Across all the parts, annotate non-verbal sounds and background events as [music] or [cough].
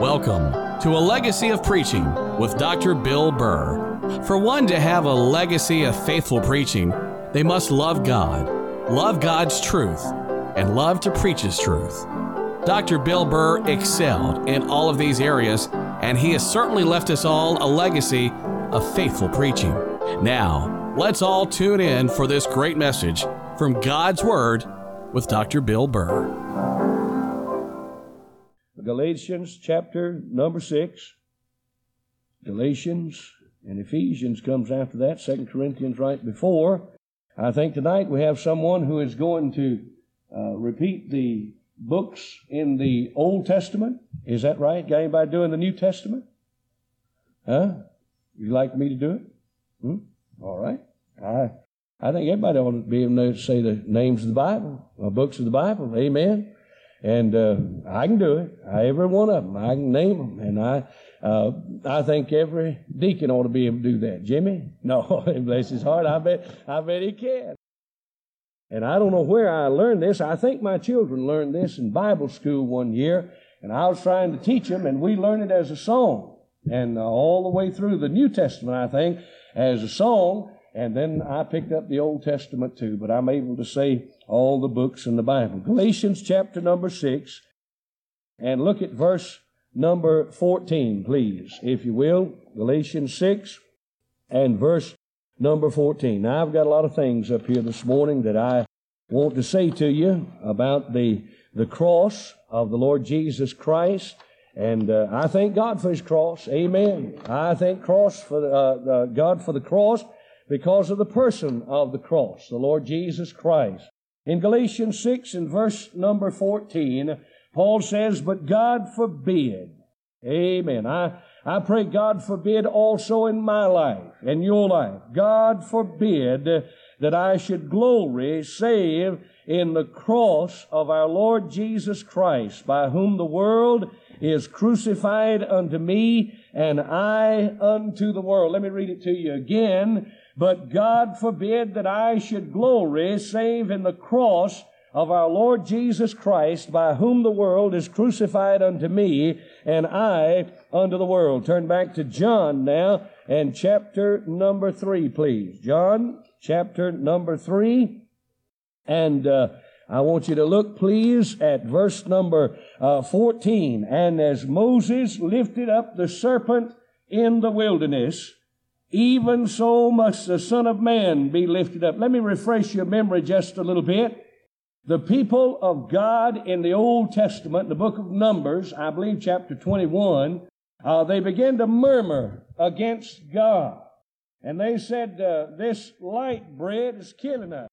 Welcome to A Legacy of Preaching with Dr. Bill Burr. For one to have a legacy of faithful preaching, they must love God, love God's truth, and love to preach His truth. Dr. Bill Burr excelled in all of these areas, and he has certainly left us all a legacy of faithful preaching. Now, let's all tune in for this great message from God's Word with Dr. Bill Burr. Galatians chapter number 6. Galatians and Ephesians comes after that, Second Corinthians right before. I think tonight we have someone who is going to uh, repeat the books in the Old Testament. Is that right? Got anybody doing the New Testament? Huh? You like me to do it? Hmm? All right. I I think everybody ought to be able to say the names of the Bible, the books of the Bible. Amen. And uh, I can do it. I, every one of them. I can name them. And I, uh, I think every deacon ought to be able to do that. Jimmy? [laughs] No, [laughs] bless his heart. I bet, I bet he can. And I don't know where I learned this. I think my children learned this in Bible school one year. And I was trying to teach them, and we learned it as a song. And uh, all the way through the New Testament, I think, as a song. And then I picked up the Old Testament too, but I'm able to say all the books in the Bible. Galatians chapter number 6, and look at verse number 14, please, if you will. Galatians 6 and verse number 14. Now, I've got a lot of things up here this morning that I want to say to you about the, the cross of the Lord Jesus Christ. And uh, I thank God for His cross. Amen. I thank cross for uh, uh, God for the cross because of the person of the cross, the Lord Jesus Christ. In Galatians 6 and verse number 14, Paul says, But God forbid. Amen. I, I pray God forbid also in my life and your life. God forbid that I should glory save in the cross of our Lord Jesus Christ, by whom the world is crucified unto me and I unto the world. Let me read it to you again. But God forbid that I should glory save in the cross of our Lord Jesus Christ, by whom the world is crucified unto me, and I unto the world. Turn back to John now, and chapter number three, please. John, chapter number three, and uh, I want you to look, please, at verse number uh, 14. And as Moses lifted up the serpent in the wilderness, even so must the Son of Man be lifted up. Let me refresh your memory just a little bit. The people of God in the Old Testament, the book of Numbers, I believe chapter 21, uh, they began to murmur against God. And they said, uh, This light bread is killing us.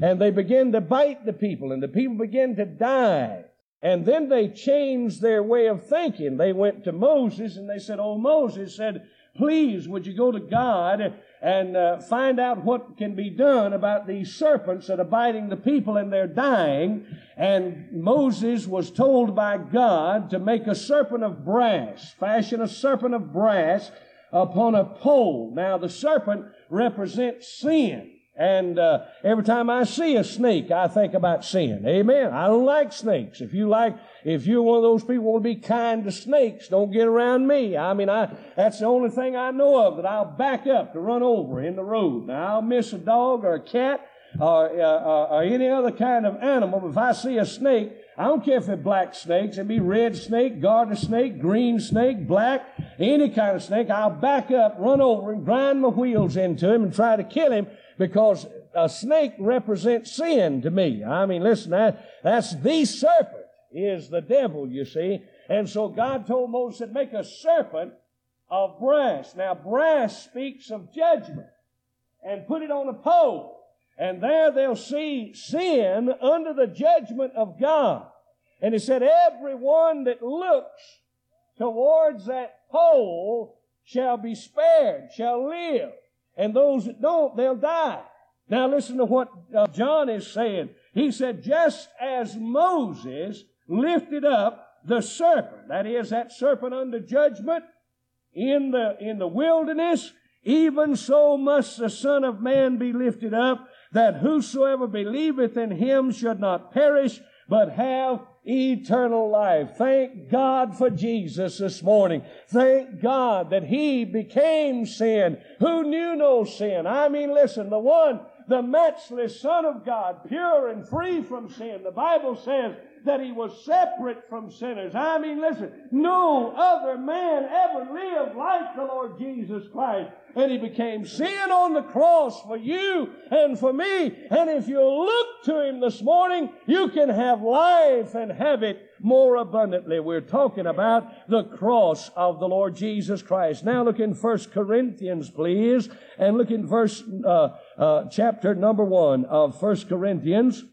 And they began to bite the people, and the people began to die. And then they changed their way of thinking. They went to Moses and they said, Oh, Moses said, please would you go to God and uh, find out what can be done about these serpents that are biting the people and they're dying. And Moses was told by God to make a serpent of brass, fashion a serpent of brass upon a pole. Now the serpent represents sin. And uh, every time I see a snake, I think about sin. Amen. I don't like snakes. If you like, if you're one of those people who want to be kind to snakes, don't get around me. I mean, I that's the only thing I know of that I'll back up to run over in the road. Now I'll miss a dog or a cat or, uh, or any other kind of animal. But if I see a snake, I don't care if they're black snakes. It be red snake, garter snake, green snake, black, any kind of snake. I'll back up, run over, and grind my wheels into him and try to kill him because a snake represents sin to me. I mean, listen, that, that's the serpent is the devil, you see. And so God told Moses make a serpent of brass. Now, brass speaks of judgment. And put it on a pole. And there they'll see sin under the judgment of God. And he said, everyone that looks towards that pole shall be spared, shall live and those that don't, they'll die. Now listen to what uh, John is saying. He said, just as Moses lifted up the serpent, that is, that serpent under judgment in the, in the wilderness, even so must the Son of Man be lifted up, that whosoever believeth in him should not perish, but have eternal life. Thank God for Jesus this morning. Thank God that He became sin who knew no sin. I mean, listen, the one, the matchless Son of God, pure and free from sin. The Bible says that he was separate from sinners. I mean, listen, no other man ever lived like the Lord Jesus Christ. And he became sin on the cross for you and for me. And if you look to him this morning, you can have life and have it more abundantly. We're talking about the cross of the Lord Jesus Christ. Now look in 1 Corinthians, please, and look in verse, uh, uh, chapter number 1 of 1 Corinthians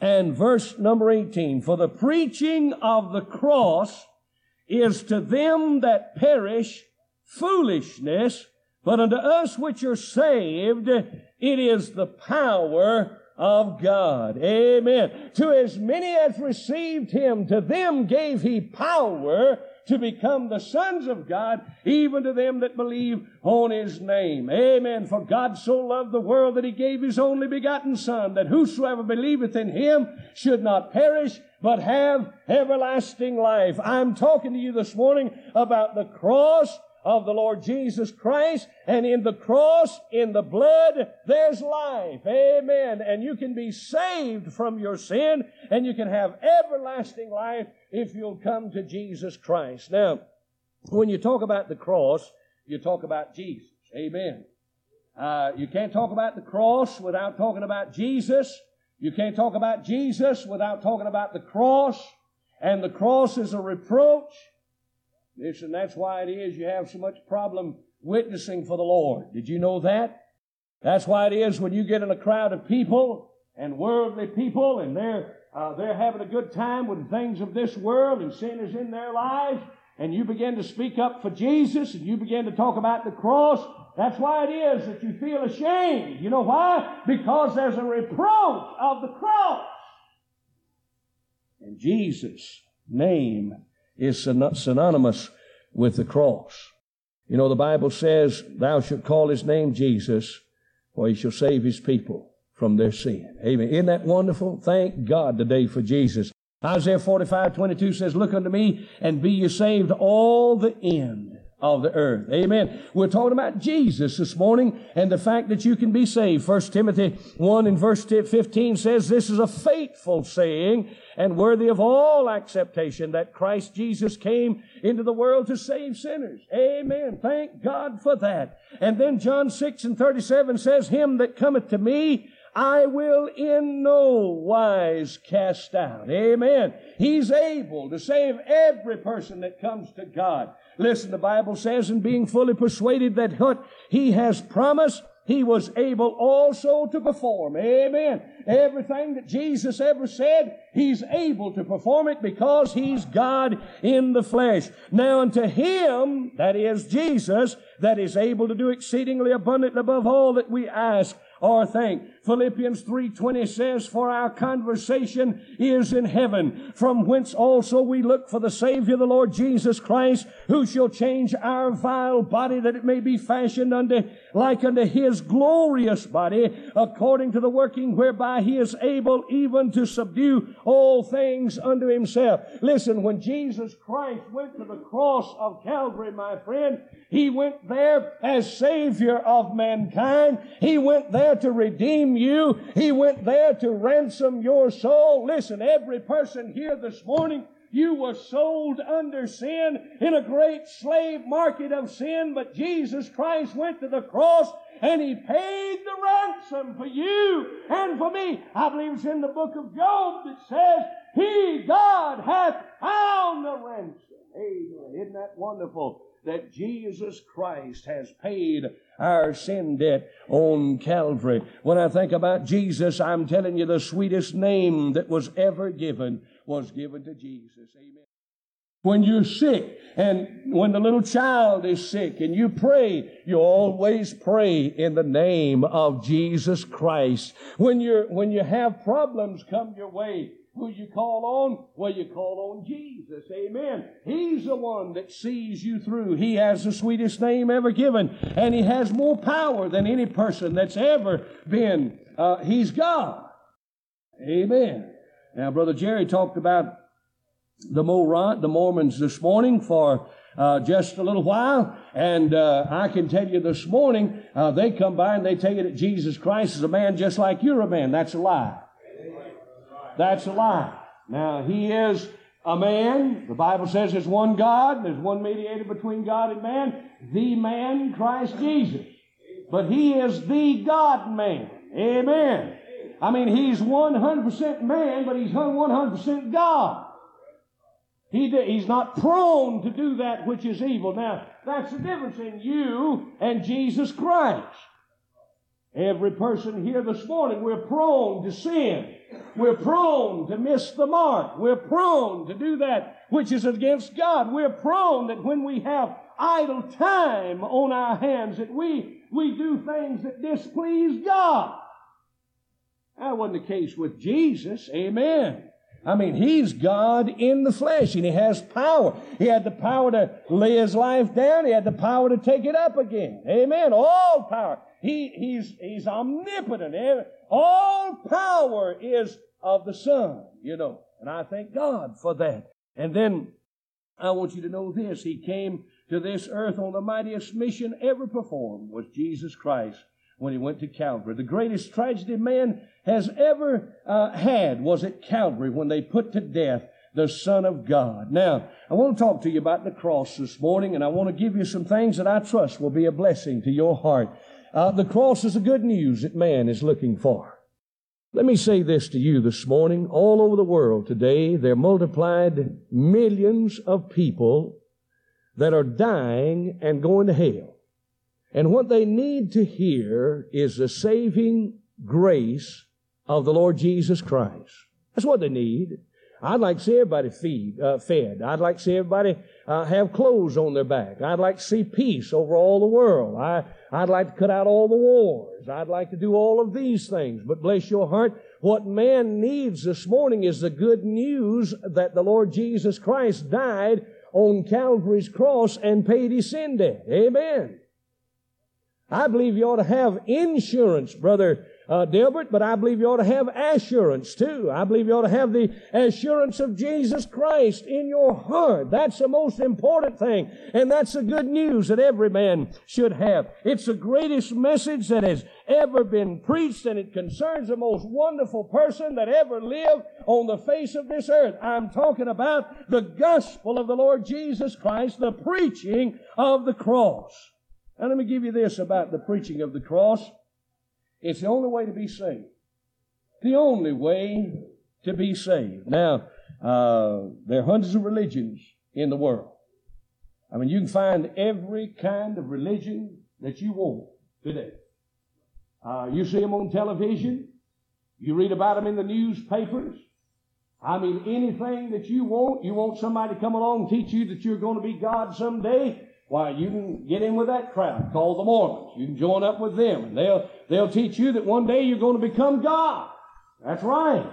and verse number 18. For the preaching of the cross is to them that perish foolishness, but unto us which are saved, it is the power of God. Amen. To as many as received him, to them gave he power to become the sons of God, even to them that believe on his name. Amen. For God so loved the world that he gave his only begotten Son, that whosoever believeth in him should not perish, but have everlasting life. I'm talking to you this morning about the cross of the Lord Jesus Christ. And in the cross, in the blood, there's life. Amen. And you can be saved from your sin and you can have everlasting life if you'll come to Jesus Christ. Now, when you talk about the cross, you talk about Jesus. Amen. Uh, you can't talk about the cross without talking about Jesus. You can't talk about Jesus without talking about the cross. And the cross is a reproach. Listen, that's why it is you have so much problem witnessing for the Lord. Did you know that? That's why it is when you get in a crowd of people and worldly people and they're uh, they're having a good time with things of this world and sin is in their lives and you begin to speak up for Jesus and you begin to talk about the cross, that's why it is that you feel ashamed. You know why? Because there's a reproach of the cross. And Jesus' name is synonymous with the cross. You know, the Bible says, Thou shalt call his name Jesus, for he shall save his people from their sin. Amen. Isn't that wonderful? Thank God today for Jesus. Isaiah 45, 22 says, Look unto me and be ye saved all the end of the earth. Amen. We're talking about Jesus this morning and the fact that you can be saved. 1 Timothy 1 and verse 15 says, This is a faithful saying and worthy of all acceptation that Christ Jesus came into the world to save sinners. Amen. Thank God for that. And then John 6 and 37 says, Him that cometh to me, I will in no wise cast out. Amen. He's able to save every person that comes to God. Listen, the Bible says, in being fully persuaded that what he has promised, he was able also to perform. Amen. Everything that Jesus ever said, he's able to perform it because he's God in the flesh. Now unto him, that is Jesus, that is able to do exceedingly abundantly above all that we ask or think. Philippians 3:20 says, "For our conversation is in heaven, from whence also we look for the Savior, the Lord Jesus Christ, who shall change our vile body that it may be fashioned unto like unto his glorious body, according to the working whereby he is able even to subdue all things unto himself." Listen, when Jesus Christ went to the cross of Calvary, my friend, he went there as Savior of mankind. He went there to redeem you. He went there to ransom your soul. Listen, every person here this morning, you were sold under sin in a great slave market of sin, but Jesus Christ went to the cross and He paid the ransom for you and for me. I believe it's in the book of Job that says, He, God, hath found the ransom. Amen. Isn't that wonderful? That Jesus Christ has paid our sin debt on Calvary. When I think about Jesus, I'm telling you the sweetest name that was ever given was given to Jesus. Amen. When you're sick and when the little child is sick and you pray, you always pray in the name of Jesus Christ. When you're, when you have problems come your way, who you call on? Well, you call on Jesus. Amen. He's the one that sees you through. He has the sweetest name ever given, and He has more power than any person that's ever been. Uh, he's God. Amen. Now, Brother Jerry talked about the the Mormons this morning for uh, just a little while, and uh, I can tell you this morning uh, they come by and they tell you that Jesus Christ is a man just like you're a man. That's a lie. That's a lie. Now he is a man. The Bible says there's one God, and there's one mediator between God and man, the man Christ Jesus. But he is the God man. Amen. I mean, he's 100% man, but he's 100% God. He, he's not prone to do that which is evil. Now, that's the difference in you and Jesus Christ. Every person here this morning, we're prone to sin. We're prone to miss the mark. We're prone to do that which is against God. We're prone that when we have idle time on our hands, that we, we do things that displease God. That wasn't the case with Jesus. Amen. I mean, he's God in the flesh and he has power. He had the power to lay his life down. He had the power to take it up again. Amen. All power. He, he's, he's omnipotent. All power is of the Son, you know. And I thank God for that. And then I want you to know this. He came to this earth on the mightiest mission ever performed was Jesus Christ when he went to Calvary. The greatest tragedy man has ever uh, had was at Calvary when they put to death the Son of God. Now, I want to talk to you about the cross this morning, and I want to give you some things that I trust will be a blessing to your heart. Uh, the cross is the good news that man is looking for. Let me say this to you this morning. All over the world today, there are multiplied millions of people that are dying and going to hell. And what they need to hear is the saving grace of the Lord Jesus Christ. That's what they need. I'd like to see everybody feed, uh, fed. I'd like to see everybody uh, have clothes on their back. I'd like to see peace over all the world. I, I'd like to cut out all the wars. I'd like to do all of these things. But bless your heart, what man needs this morning is the good news that the Lord Jesus Christ died on Calvary's cross and paid his sin debt. Amen. I believe you ought to have insurance, brother uh, Dilbert, but I believe you ought to have assurance too. I believe you ought to have the assurance of Jesus Christ in your heart. That's the most important thing. And that's the good news that every man should have. It's the greatest message that has ever been preached and it concerns the most wonderful person that ever lived on the face of this earth. I'm talking about the gospel of the Lord Jesus Christ, the preaching of the cross. And let me give you this about the preaching of the cross. It's the only way to be saved. The only way to be saved. Now, uh, there are hundreds of religions in the world. I mean, you can find every kind of religion that you want today. Uh, you see them on television. You read about them in the newspapers. I mean, anything that you want, you want somebody to come along and teach you that you're going to be God someday. Why, you can get in with that crowd called the Mormons. You can join up with them, and they'll they'll teach you that one day you're going to become God. That's right.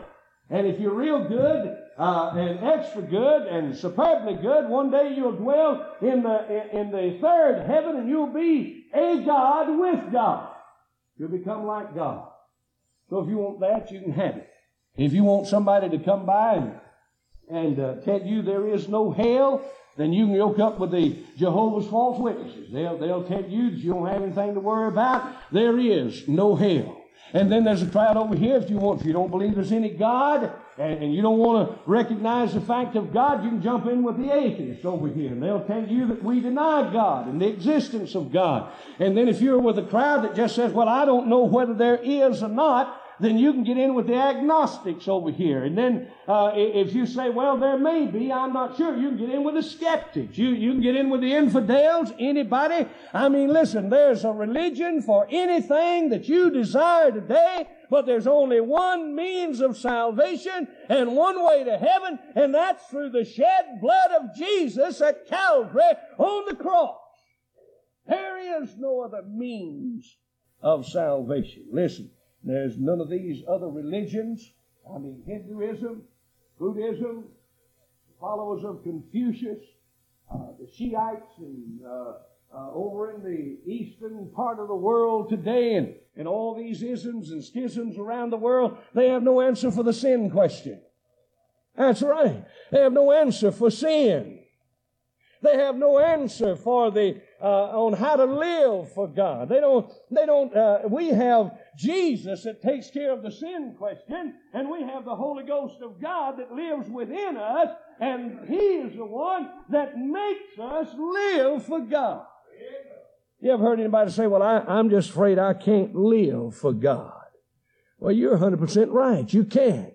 And if you're real good uh, and extra good and superbly good, one day you'll dwell in the in the third heaven, and you'll be a God with God. You'll become like God. So if you want that, you can have it. If you want somebody to come by and and uh, tell you there is no hell, then you can yoke up with the Jehovah's false witnesses. They'll, they'll tell you that you don't have anything to worry about. There is no hell. And then there's a crowd over here. If you want, if you don't believe there's any God, and, and you don't want to recognize the fact of God, you can jump in with the atheists over here, and they'll tell you that we deny God and the existence of God. And then if you're with a crowd that just says, "Well, I don't know whether there is or not," then you can get in with the agnostics over here. And then uh, if you say, well, there may be, I'm not sure, you can get in with the skeptics. You, you can get in with the infidels, anybody. I mean, listen, there's a religion for anything that you desire today, but there's only one means of salvation and one way to heaven, and that's through the shed blood of Jesus at Calvary on the cross. There is no other means of salvation. Listen, there's none of these other religions. I mean, Hinduism, Buddhism, followers of Confucius, uh, the Shiites, and uh, uh, over in the eastern part of the world today, and, and all these isms and schisms around the world, they have no answer for the sin question. That's right. They have no answer for sin. They have no answer for the uh, on how to live for God. They don't. They don't. Uh, we have Jesus that takes care of the sin question, and we have the Holy Ghost of God that lives within us, and He is the one that makes us live for God. You ever heard anybody say, "Well, I, I'm just afraid I can't live for God"? Well, you're 100% right. You can't.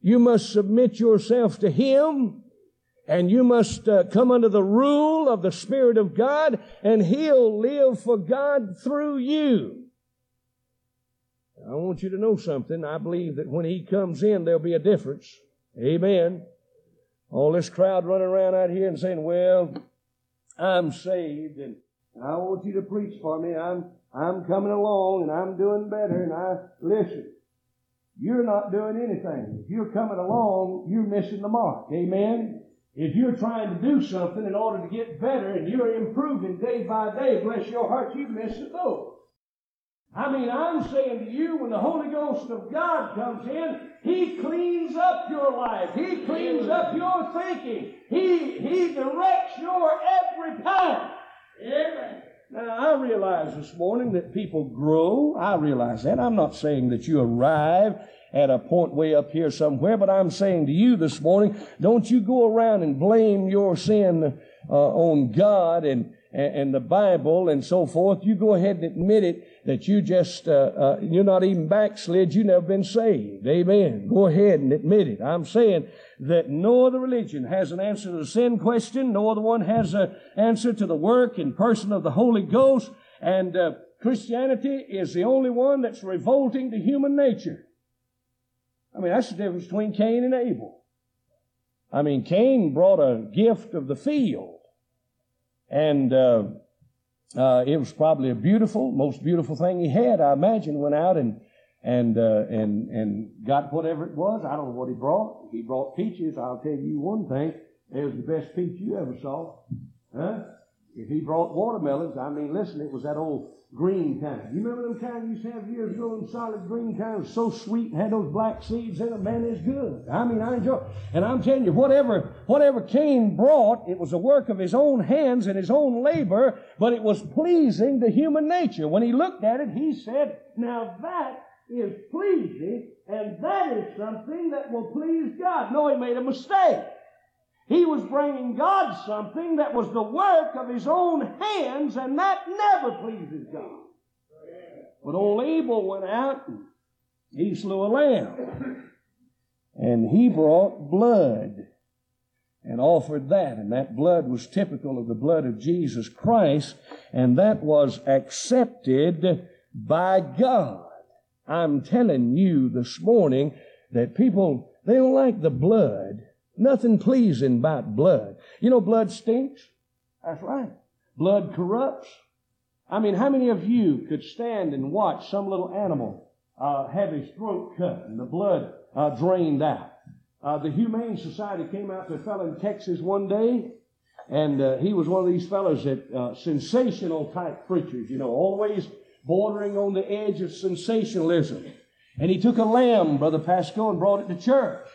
You must submit yourself to Him and you must uh, come under the rule of the Spirit of God, and He'll live for God through you. I want you to know something. I believe that when He comes in, there'll be a difference. Amen. All this crowd running around out here and saying, Well, I'm saved, and I want you to preach for me. I'm, I'm coming along, and I'm doing better, and I listen. You're not doing anything. If you're coming along, you're missing the mark. Amen. If you're trying to do something in order to get better and you're improving day by day, bless your heart, you miss the boat. I mean, I'm saying to you, when the Holy Ghost of God comes in, He cleans up your life. He cleans up your thinking. He, he directs your every path. Amen. Now, I realize this morning that people grow. I realize that. I'm not saying that you arrive at a point way up here somewhere, but I'm saying to you this morning, don't you go around and blame your sin uh, on God and, and the Bible and so forth. You go ahead and admit it that you just, uh, uh, you're not even backslid. You've never been saved. Amen. Go ahead and admit it. I'm saying that no other religion has an answer to the sin question. No other one has an answer to the work and person of the Holy Ghost. And uh, Christianity is the only one that's revolting to human nature. I mean, that's the difference between Cain and Abel. I mean, Cain brought a gift of the field, and uh, uh, it was probably a beautiful, most beautiful thing he had. I imagine went out and and uh, and and got whatever it was. I don't know what he brought. He brought peaches. I'll tell you one thing: it was the best peach you ever saw. Huh? If he brought watermelons, I mean, listen, it was that old green kind. You remember them kind you used to have years ago, them solid green kind, so sweet and had those black seeds in them. Man, it's good. I mean, I enjoy. And I'm telling you, whatever whatever Cain brought, it was a work of his own hands and his own labor, but it was pleasing to human nature. When he looked at it, he said, "Now that is pleasing, and that is something that will please God." No, he made a mistake. He was bringing God something that was the work of his own hands, and that never pleases God. But old Abel went out and he slew a lamb. And he brought blood and offered that. And that blood was typical of the blood of Jesus Christ, and that was accepted by God. I'm telling you this morning that people, they don't like the blood Nothing pleasing about blood. You know, blood stinks. That's right. Blood corrupts. I mean, how many of you could stand and watch some little animal uh, have his throat cut and the blood uh, drained out? Uh, the Humane Society came out to a fellow in Texas one day, and uh, he was one of these fellows that uh, sensational type preachers, you know, always bordering on the edge of sensationalism. And he took a lamb, Brother Pasco, and brought it to church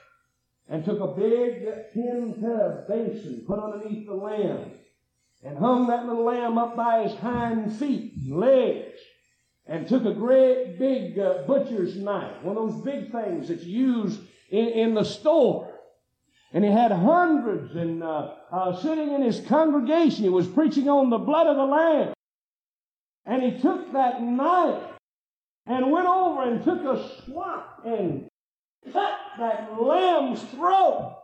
and took a big tin tub basin, put underneath the lamb, and hung that little lamb up by his hind feet and legs, and took a great big uh, butcher's knife, one of those big things that's used in, in the store. And he had hundreds and uh, uh, sitting in his congregation. He was preaching on the blood of the Lamb. And he took that knife and went over and took a swat and cut that lamb's throat,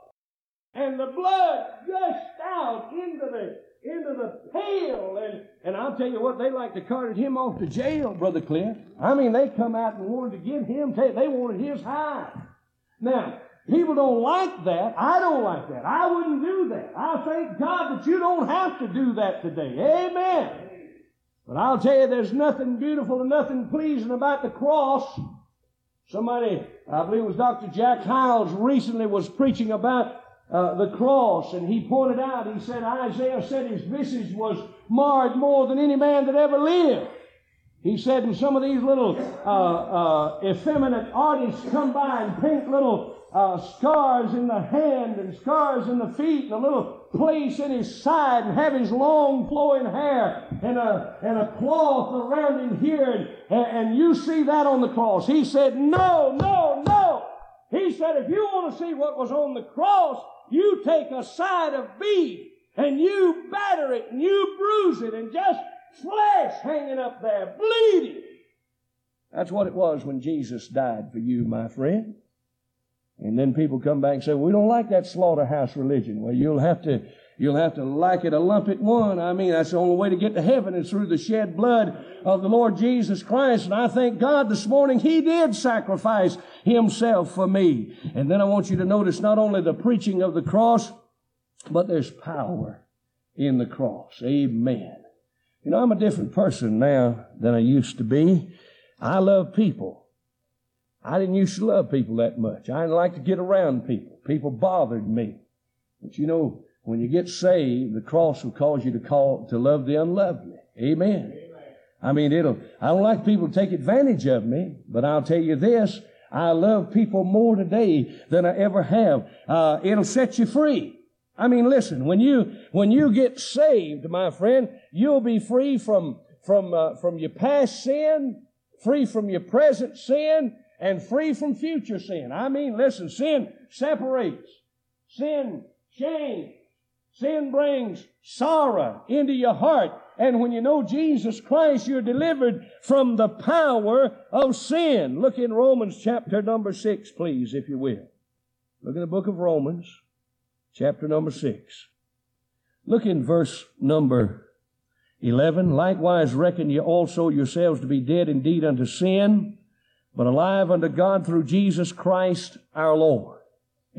and the blood gushed out into the into the pail. And, and I'll tell you what, they like to carted him off to jail, Brother Cliff. I mean, they come out and wanted to give him, they wanted his hide. Now, people don't like that. I don't like that. I wouldn't do that. I thank God that you don't have to do that today. Amen. But I'll tell you, there's nothing beautiful and nothing pleasing about the cross Somebody, I believe it was Dr. Jack Hyles, recently was preaching about uh, the cross, and he pointed out, he said, Isaiah said his visage was marred more than any man that ever lived. He said, and some of these little uh, uh, effeminate artists come by and paint little uh, scars in the hand and scars in the feet and a little place in his side and have his long flowing hair and a, and a cloth around him here and, and you see that on the cross. He said, no, no, no. He said, if you want to see what was on the cross, you take a side of beef and you batter it and you bruise it and just flesh hanging up there, bleeding. That's what it was when Jesus died for you, my friend. And then people come back and say, we don't like that slaughterhouse religion. Well, you'll have to, you'll have to like it a lump at one. I mean, that's the only way to get to heaven is through the shed blood of the Lord Jesus Christ. And I thank God this morning He did sacrifice Himself for me. And then I want you to notice not only the preaching of the cross, but there's power in the cross. Amen. You know, I'm a different person now than I used to be. I love people. I didn't used to love people that much. I didn't like to get around people. People bothered me. But you know, when you get saved, the cross will cause you to call to love the unlovely. Amen. Amen. I mean, it'll. I don't like people to take advantage of me, but I'll tell you this: I love people more today than I ever have. Uh, it'll set you free. I mean, listen, when you, when you get saved, my friend, you'll be free from, from, uh, from your past sin, free from your present sin, and free from future sin. I mean, listen, sin separates. Sin changes. Sin brings sorrow into your heart. And when you know Jesus Christ, you're delivered from the power of sin. Look in Romans chapter number six, please, if you will. Look in the book of Romans chapter number 6. Look in verse number 11. Likewise reckon ye also yourselves to be dead indeed unto sin, but alive unto God through Jesus Christ our Lord.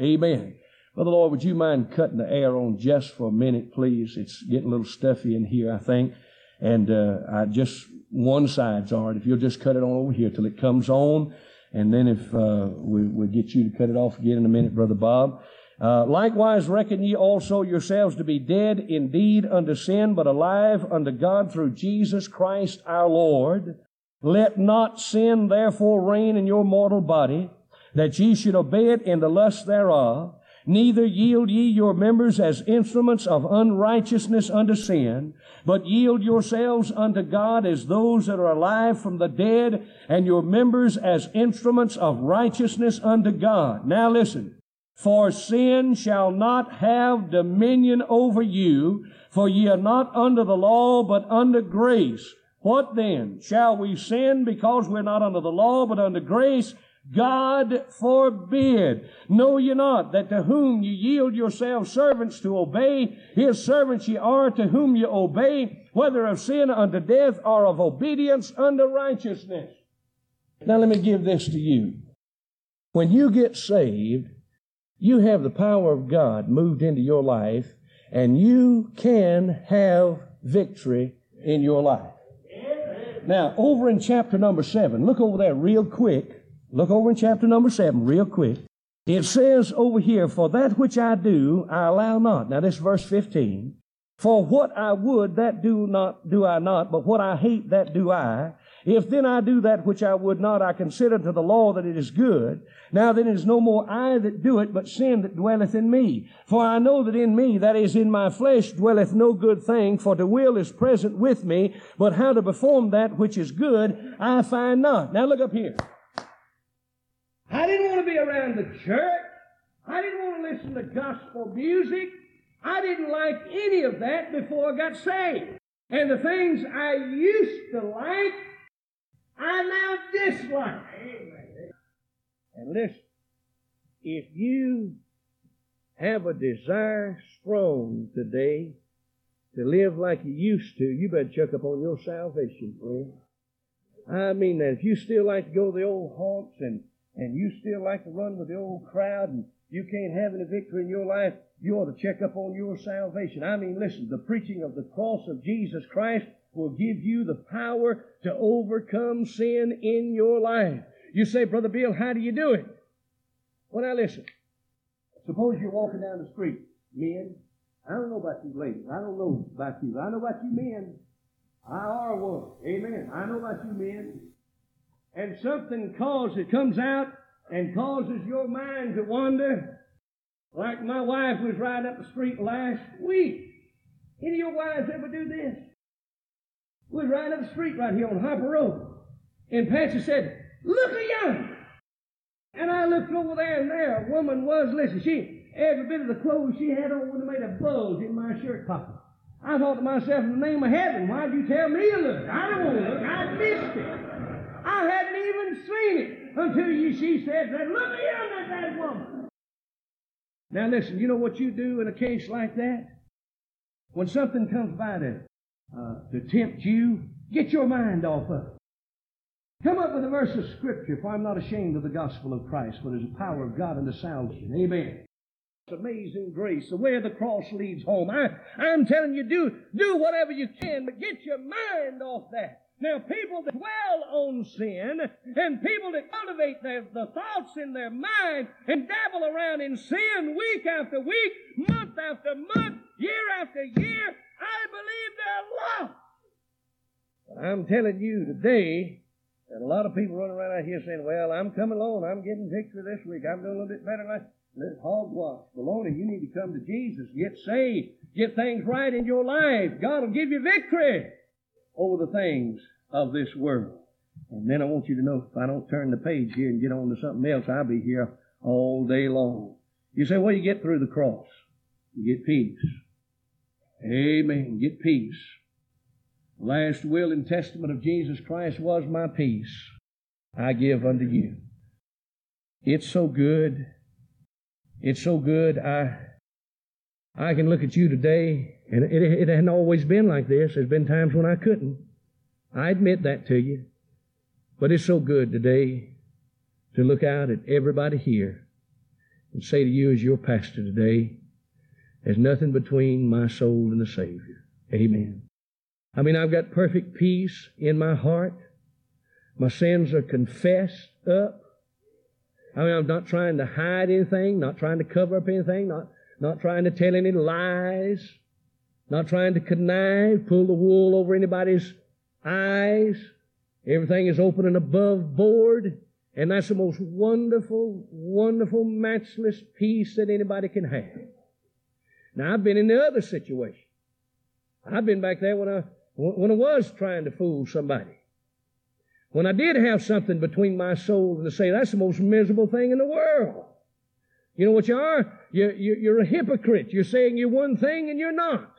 Amen. Brother Lord, would you mind cutting the air on just for a minute, please? It's getting a little stuffy in here, I think. And uh, I just one side's right. If you'll just cut it on over here till it comes on, and then if uh, we, we'll get you to cut it off again in a minute, Brother Bob. Uh, likewise reckon ye also yourselves to be dead indeed unto sin, but alive unto God through Jesus Christ our Lord. Let not sin therefore reign in your mortal body, that ye should obey it in the lust thereof. Neither yield ye your members as instruments of unrighteousness unto sin, but yield yourselves unto God as those that are alive from the dead, and your members as instruments of righteousness unto God. Now listen. For sin shall not have dominion over you, for ye are not under the law, but under grace. What then? Shall we sin because we're not under the law, but under grace? God forbid. Know ye not that to whom ye yield yourselves servants to obey, his servants ye are to whom ye obey, whether of sin unto death or of obedience unto righteousness. Now let me give this to you. When you get saved, you have the power of God moved into your life, and you can have victory in your life. Now, over in chapter number seven, look over there real quick. Look over in chapter number seven real quick. It says over here, For that which I do, I allow not. Now, this verse 15. For what I would, that do not, do I not, but what I hate, that do I. If then I do that which I would not, I consider to the law that it is good. Now then it is no more I that do it, but sin that dwelleth in me. For I know that in me, that is in my flesh, dwelleth no good thing, for the will is present with me, but how to perform that which is good, I find not. Now look up here. I didn't want to be around the church. I didn't want to listen to gospel music. I didn't like any of that before I got saved. And the things I used to like, I now dislike. And listen, if you have a desire strong today to live like you used to, you better check up on your salvation, friend. I mean that if you still like to go to the old haunts and, and you still like to run with the old crowd and you can't have any victory in your life, you ought to check up on your salvation. I mean, listen, the preaching of the cross of Jesus Christ will give you the power to overcome sin in your life. You say, Brother Bill, how do you do it? Well, now listen. Suppose you're walking down the street, men. I don't know about you ladies. I don't know about you. I know about you men. I are one. Amen. I know about you men. And something causes, it comes out and causes your mind to wander. Like my wife was riding up the street last week. Any of your wives ever do this? We was riding up the street right here on Harper Road. And Patsy said, Look a young. And I looked over there, and there a woman was, listen, she, every bit of the clothes she had on would have made a bulge in my shirt pocket. I thought to myself, in the name of heaven, why'd you tell me to look? I don't want to look. I missed it. I hadn't even seen it until you, she said, look at that woman. Now listen, you know what you do in a case like that? When something comes by to, uh, to tempt you, get your mind off of it. Come up with a verse of Scripture, for I'm not ashamed of the gospel of Christ, for it is the power of God unto salvation. Amen. It's amazing grace, the way of the cross leads home. I, I'm telling you, do, do whatever you can, but get your mind off that. Now, people that dwell on sin and people that cultivate their, the thoughts in their mind and dabble around in sin week after week, month after month, year after year, I believe they're lost. But I'm telling you today, and a lot of people running around out here saying, well, I'm coming along. I'm getting victory this week. I'm doing a little bit better. Than this hogwash. Baloney, you need to come to Jesus. Get saved. Get things right in your life. God will give you victory over the things of this world. And then I want you to know if I don't turn the page here and get on to something else, I'll be here all day long. You say, well, you get through the cross. You get peace. Amen. Get peace The last will and testament of Jesus Christ was my peace I give unto you. It's so good. It's so good. I I can look at you today, and it, it hasn't always been like this. There's been times when I couldn't. I admit that to you. But it's so good today to look out at everybody here and say to you as your pastor today, there's nothing between my soul and the Savior. Amen. I mean, I've got perfect peace in my heart. My sins are confessed up. I mean, I'm not trying to hide anything, not trying to cover up anything, not, not trying to tell any lies, not trying to connive, pull the wool over anybody's eyes. Everything is open and above board. And that's the most wonderful, wonderful, matchless peace that anybody can have. Now, I've been in the other situation. I've been back there when I when I was trying to fool somebody. When I did have something between my soul and the say, that's the most miserable thing in the world. You know what you are? You're, you're a hypocrite. You're saying you're one thing and you're not.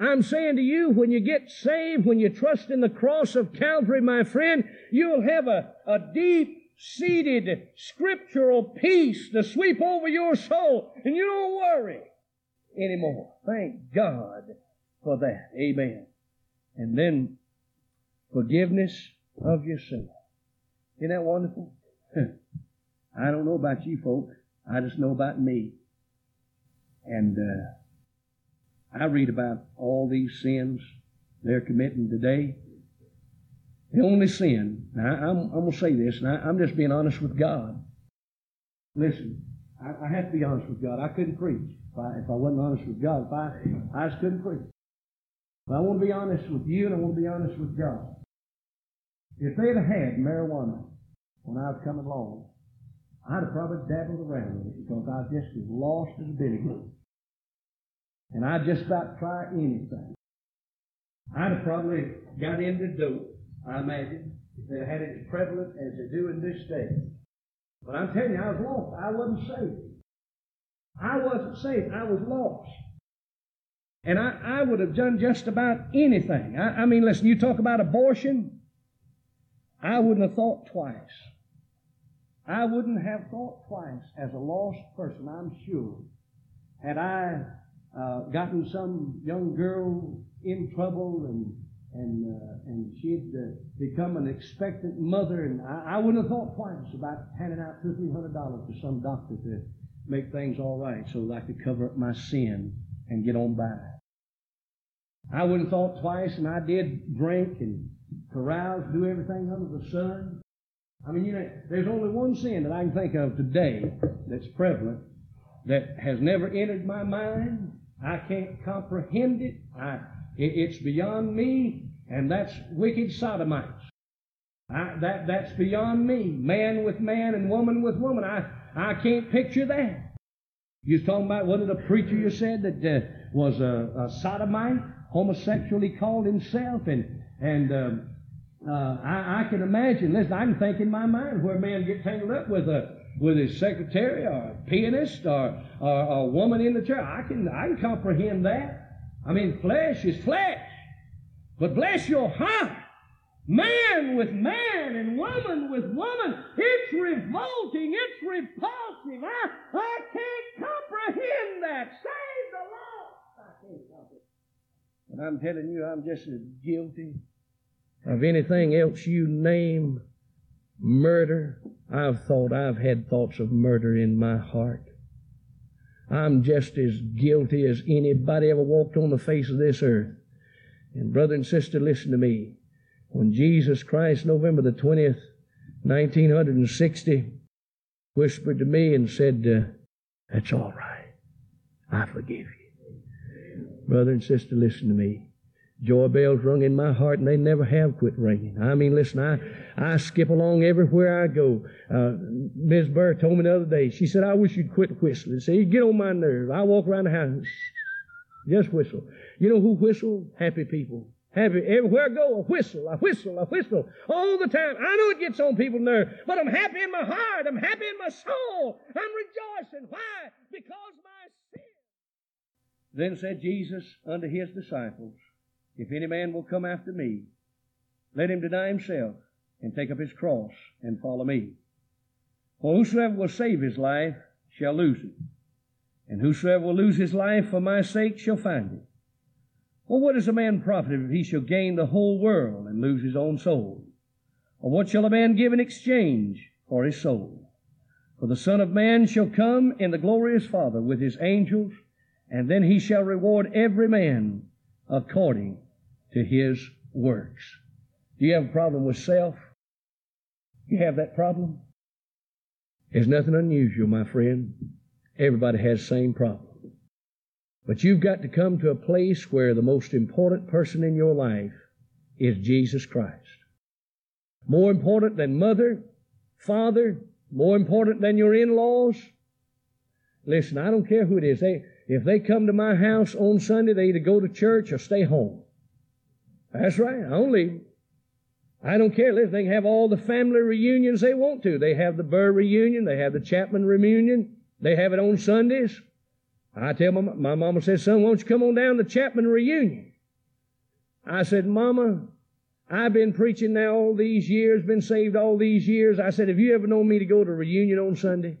I'm saying to you, when you get saved, when you trust in the cross of Calvary, my friend, you'll have a, a deep seated scriptural peace to sweep over your soul, and you don't worry anymore. Thank God for that. Amen and then forgiveness of your sin. Isn't that wonderful? [laughs] I don't know about you folks. I just know about me. And uh, I read about all these sins they're committing today. The only sin, now I'm, I'm going to say this, and I, am just being honest with God. Listen, I, I, have to be honest with God. I couldn't preach if I, if I wasn't honest with God. If I, I just couldn't preach. But I want to be honest with you and I want to be honest with God. If they'd have had marijuana when I was coming along, I'd have probably dabbled around with it because I just as lost as a vinegar. And I'd just about try anything. I'd have probably got into dope, I imagine, if they had it as prevalent as they do in this day. But I'm telling you, I was lost. I wasn't saved. I wasn't saved. I was lost. And I, I would have done just about anything. I, I mean, listen, you talk about abortion, I wouldn't have thought twice. I wouldn't have thought twice as a lost person, I'm sure. Had I uh, gotten some young girl in trouble and and uh, and she'd uh, become an expectant mother, and I, I, wouldn't have thought twice about handing out two or three hundred dollars to some doctor to make things all right, so that I could cover up my sin and get on by. I wouldn't have thought twice, and I did drink and carouse, do everything under the sun. I mean, you know, there's only one sin that I can think of today that's prevalent that has never entered my mind. I can't comprehend it. I, it it's beyond me. And that's wicked sodomites. I, that, that's beyond me. Man with man and woman with woman. I, I can't picture that. You was talking about, was it a preacher you said that uh, was a, a sodomite, homosexually called himself, and and um, uh, I, I can imagine. Listen, I can think in my mind where a man get tangled up with a with his secretary or a pianist or, or, a woman in the church. I can I can comprehend that. I mean, flesh is flesh, but bless your heart man with man and woman with woman. It's revolting. It's repulsive. I, I can't comprehend that. Save the lost. I can't comprehend. And I'm telling you, I'm just as guilty of anything else you name. Murder. I've thought, I've had thoughts of murder in my heart. I'm just as guilty as anybody ever walked on the face of this earth. And brother and sister, listen to me when Jesus Christ, November the 20th, 1960, whispered to me and said, uh, That's all right. I forgive you. Brother and sister, listen to me. Joy bells rung in my heart, and they never have quit ringing. I mean, listen, I, I skip along everywhere I go. Uh, Ms. Burr told me the other day, she said, I wish you'd quit whistling. You get on my nerves. I walk around the house, [laughs] just whistle. You know who whistle? Happy people. Happy everywhere I go, I whistle, I whistle, I whistle, all the time. I know it gets on people's nerves, but I'm happy in my heart. I'm happy in my soul. I'm rejoicing. Why? Because my sin. Then said Jesus unto his disciples, If any man will come after me, let him deny himself and take up his cross and follow me. For whosoever will save his life shall lose it, and whosoever will lose his life for my sake shall find it. Well, what is a man profited if he shall gain the whole world and lose his own soul? Or what shall a man give in exchange for his soul? For the Son of Man shall come in the glorious Father with his angels, and then he shall reward every man according to his works. Do you have a problem with self? You have that problem? There's nothing unusual, my friend. Everybody has the same problem. But you've got to come to a place where the most important person in your life is Jesus Christ. More important than mother, father, more important than your in-laws. Listen, I don't care who it is. They, if they come to my house on Sunday, they either go to church or stay home. That's right. I don't leave. I don't care. Listen, they can have all the family reunions they want to. They have the Burr reunion. They have the Chapman reunion. They have it on Sundays. I tell my, my mama says, son, won't you come on down to the Chapman reunion? I said, mama, I've been preaching now all these years, been saved all these years. I said, have you ever known me to go to reunion on Sunday?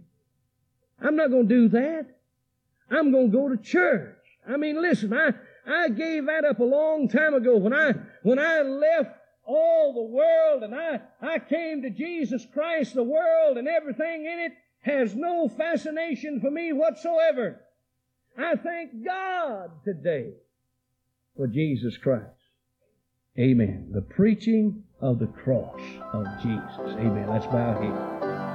I'm not going to do that. I'm going to go to church. I mean, listen, I, I gave that up a long time ago when I, when I left all the world and I, I came to Jesus Christ, the world and everything in it has no fascination for me whatsoever. I thank God today for Jesus Christ. Amen. The preaching of the cross of Jesus. Amen. Let's bow here.